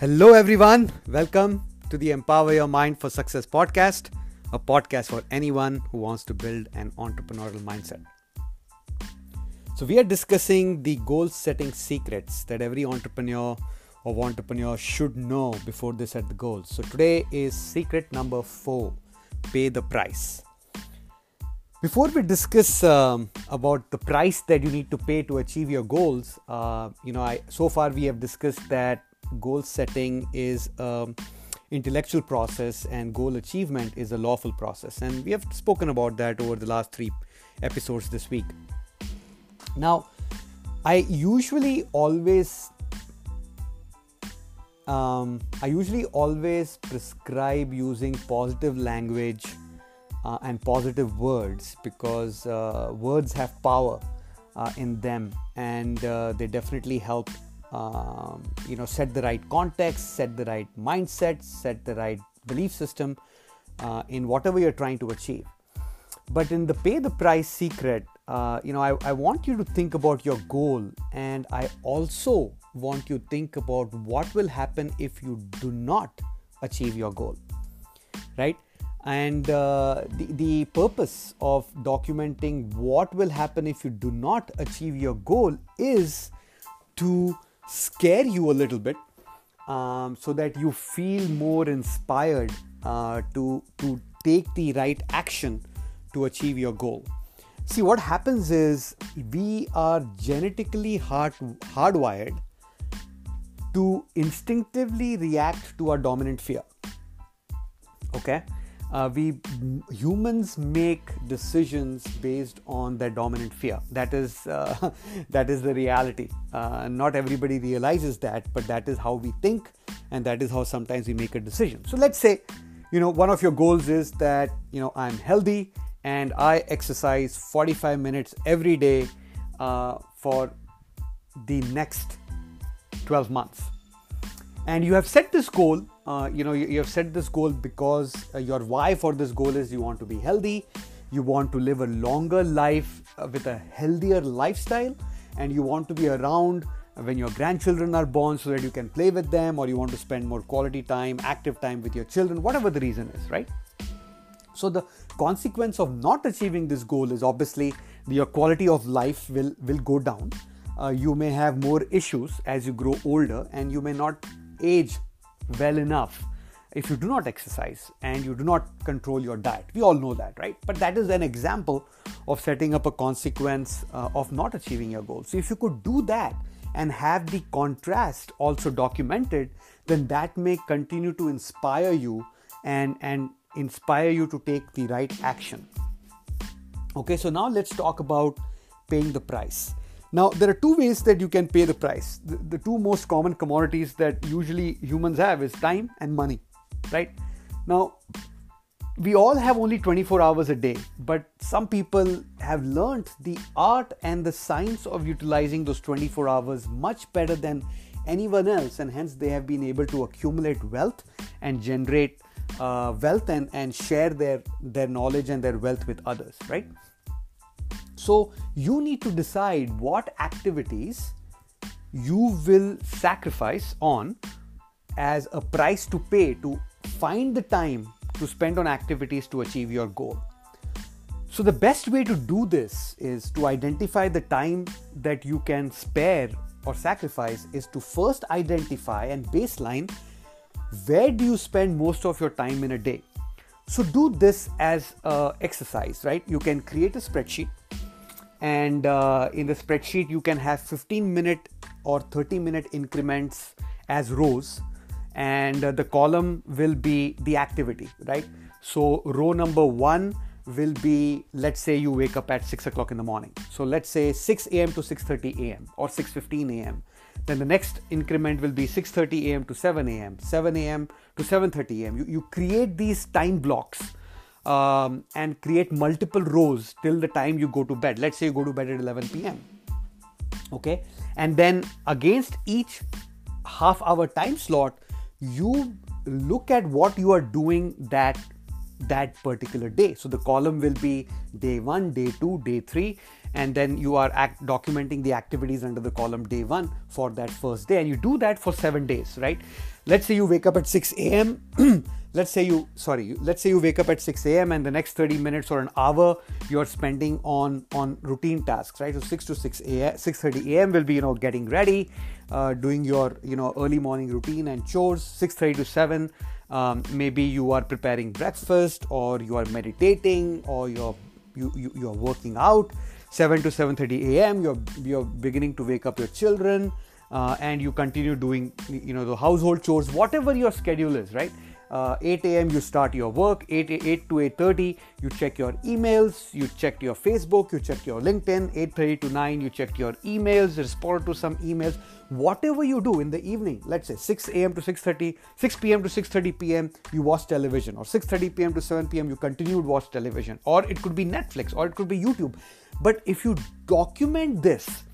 Hello, everyone. Welcome to the Empower Your Mind for Success podcast, a podcast for anyone who wants to build an entrepreneurial mindset. So, we are discussing the goal setting secrets that every entrepreneur or entrepreneur should know before they set the goals. So, today is secret number four pay the price. Before we discuss um, about the price that you need to pay to achieve your goals, uh, you know, I so far we have discussed that goal setting is an intellectual process and goal achievement is a lawful process, and we have spoken about that over the last three episodes this week. Now, I usually always um, I usually always prescribe using positive language uh, and positive words because uh, words have power uh, in them and uh, they definitely help um, you know set the right context set the right mindset set the right belief system uh, in whatever you're trying to achieve. But in the pay the price secret uh, you know I, I want you to think about your goal and i also want you to think about what will happen if you do not achieve your goal right? And uh, the, the purpose of documenting what will happen if you do not achieve your goal is to scare you a little bit um, so that you feel more inspired uh, to, to take the right action to achieve your goal. See, what happens is we are genetically hard, hardwired to instinctively react to our dominant fear. Okay? Uh, we humans make decisions based on their dominant fear. That is uh, that is the reality. Uh, not everybody realizes that but that is how we think and that is how sometimes we make a decision. So let's say you know one of your goals is that you know i'm healthy and i exercise 45 minutes every day uh, for the next 12 months. And you have set this goal uh, you know you, you, have set this goal because uh, your why for this goal is you want to be healthy you want to live a longer life uh, with a healthier lifestyle and you want to be around when your grandchildren are born so that you can play with them or you want to spend more quality time active time with your children whatever the reason is right? So the consequence of not achieving this goal is obviously your quality of life will will go down. Uh, you may have more issues as you grow older and you may not age well enough if you do not exercise and you do not control your diet. We all know that, right? But that is an example of setting up a consequence uh, of not achieving your goal. So if you could do that and have the contrast also documented, then that may continue to inspire you and and inspire you to take the right action. Okay, so now let's talk about paying the price. Now, there are two ways that you can pay the price. The, the, two most common commodities that usually humans have is time and money, right? Now, we all have only 24 hours a day, but some people have learned the art and the science of utilizing those 24 hours much better than anyone else, and hence they have been able to accumulate wealth and generate uh, wealth and, and share their, their knowledge and their wealth with others, right? So you need to decide what activities you will sacrifice on as a price to pay to find the time to spend on activities to achieve your goal. So, the best way to do this is to identify the time that you can spare or sacrifice, is to first identify and baseline where do you spend most of your time in a day. So, do this as an exercise, right? You can create a spreadsheet and uh, in the spreadsheet you can have 15 minute or 30 minute increments as rows. And uh, the column will be the activity right? So row number one will be let's say you wake up at 6 o'clock in the morning. So let's say 6 a.m to 6.30 a.m or 6.15 a.m then the next increment will be 6.30 a.m to 7 a.m 7 a.m to 7.30 a.m you, you create these time blocks um, and create multiple rows till the time you go to bed. Let's say you go to bed at 11 p.m. Okay, and then against each half hour time slot, you look at what you are doing that that particular day. So the column will be day one, day two, day three, and then you are act- documenting the activities under the column day one for that first day, and you do that for seven days, right? Let's say you wake up at 6 a.m. let's say you sorry let's say you wake up at 6 a.m and the next 30 minutes or an hour you're spending on on routine tasks right? So 6 to 6 a.m 6.30 a.m will be you know getting ready uh, doing your you know early morning routine and chores. 6.30 to 7 um, maybe you are preparing breakfast or you are meditating or you're you, you, you're working out. 7 to 7.30 a.m you're you're beginning to wake up your children uh, and you continue doing you know the household chores whatever your schedule is right uh, 8 a.m you start your work. 8, 8 to 8.30 you check your emails. You check your facebook. You check your linkedin. 8.30 to 9 you check your emails. Respond to some emails. Whatever you do in the evening let's say 6 a.m to 6.30 6 p.m to 6.30 p.m you watch television. Or 6.30 p.m to 7 p.m you continued watch television. Or it could be netflix or it could be youtube. But if you document this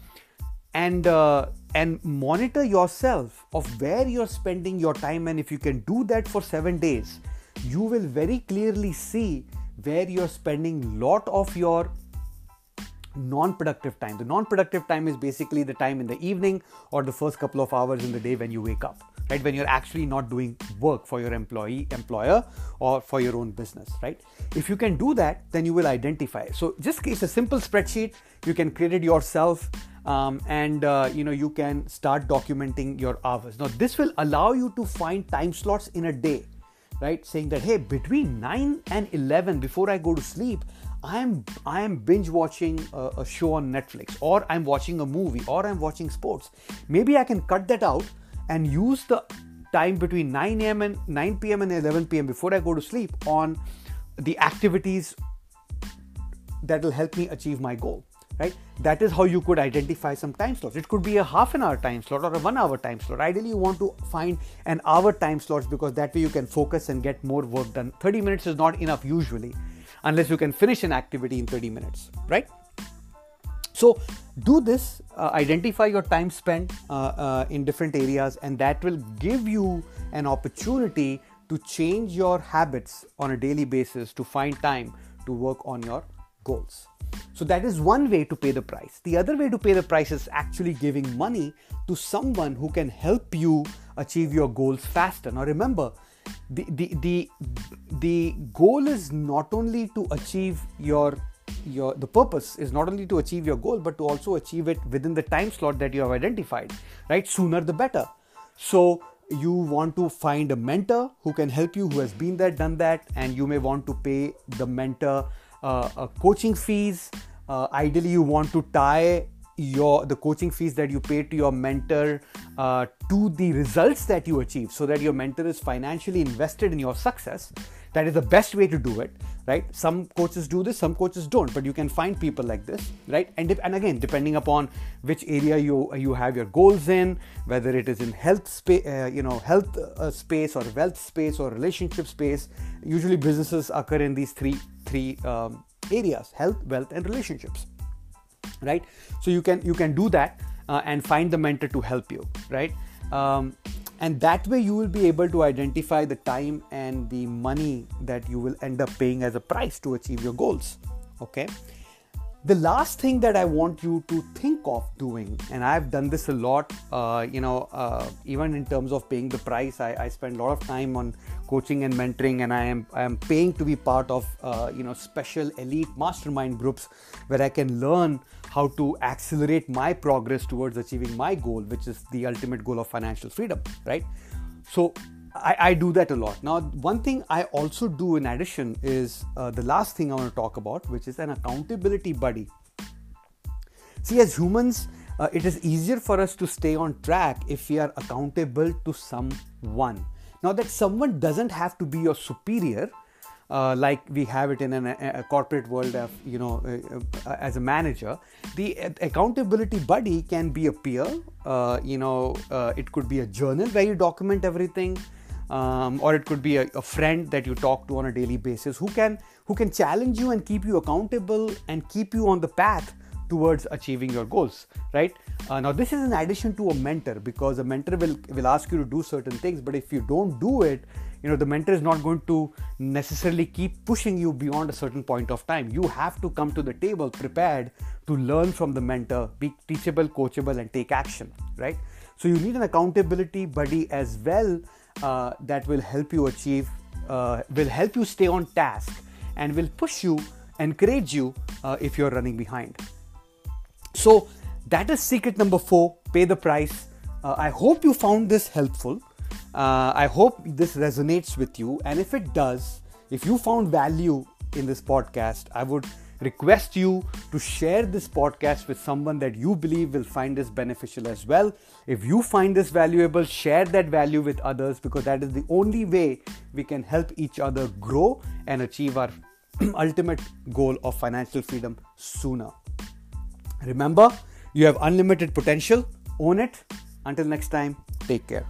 and uh, and monitor yourself of where you're spending your time. And if you can do that for 7 days you will very clearly see where you're spending lot of your non-productive time. The non-productive time is basically the time in the evening or the first couple of hours in the day when you wake up right? When you're actually not doing work for your employee employer or for your own business right? If you can do that then you will identify. So just it's a simple spreadsheet. You can create it yourself um, and uh, you know you can start documenting your hours. Now this will allow you to find time slots in a day right? Saying that hey between 9 and 11 before i go to sleep i am i am binge watching a, a show on netflix or i'm watching a movie or i'm watching sports. Maybe i can cut that out and use the time between 9 a.m and 9 p.m and 11 p.m before i go to sleep on the activities that will help me achieve my goal right? That is how you could identify some time slots. It could be a half an hour time slot or a one hour time slot. Ideally you want to find an hour time slots because that way you can focus and get more work done. 30 minutes is not enough usually unless you can finish an activity in 30 minutes right? So do this uh, identify your time spent uh, uh, in different areas and that will give you an opportunity to change your habits on a daily basis to find time to work on your goals so that is one way to pay the price. The other way to pay the price is actually giving money to someone who can help you achieve your goals faster. Now remember, the the the, the goal is not only to achieve your your the purpose is not only to achieve your goal but to also achieve it within the time slot that you have identified right sooner the better so you want to find a mentor who can help you who has been there done that and you may want to pay the mentor coaching fees. Uh, ideally, you want to tie your the coaching fees that you pay to your mentor uh, to the results that you achieve so that your mentor is financially invested in your success that is the best way to do it right? Some coaches do this some coaches don't but you can find people like this right? And and again depending upon which area you you have your goals in whether it is in health space uh, you know health uh, space or wealth space or relationship space usually businesses occur in these three three um, areas health wealth and relationships right? So you can you can do that uh, and find the mentor to help you right? Um, and that way you will be able to identify the time and the money that you will end up paying as a price to achieve your goals. Okay the last thing that I want you to think of doing, and I've done this a lot, uh, you know, uh, even in terms of paying the price, I, I, spend a lot of time on coaching and mentoring, and I am I am paying to be part of uh, you know special elite mastermind groups where I can learn how to accelerate my progress towards achieving my goal, which is the ultimate goal of financial freedom, right? So I, I, do that a lot. Now, one thing I also do in addition is uh, the last thing I want to talk about, which is an accountability buddy. See, as humans, uh, it is easier for us to stay on track if we are accountable to someone. Now, that someone doesn't have to be your superior. Uh, like we have it in an, a, corporate world of you know uh, uh, as a manager the accountability buddy can be a peer uh, you know uh, it could be a journal where you document everything um, or it could be a, a, friend that you talk to on a daily basis who can who can challenge you and keep you accountable and keep you on the path towards achieving your goals right? Uh, now this is in addition to a mentor because a mentor will will ask you to do certain things but if you don't do it you know the mentor is not going to necessarily keep pushing you beyond a certain point of time. You have to come to the table prepared to learn from the mentor be teachable coachable and take action right? So you need an accountability buddy as well uh, that will help you achieve uh, will help you stay on task and will push you encourage you uh, if you're running behind. So that is secret number four pay the price. Uh, i hope you found this helpful. Uh, I hope this resonates with you. And if it does, if you found value in this podcast, I would request you to share this podcast with someone that you believe will find this beneficial as well. If you find this valuable, share that value with others because that is the only way we can help each other grow and achieve our ultimate goal of financial freedom sooner. Remember, you have unlimited potential, own it. Until next time, take care.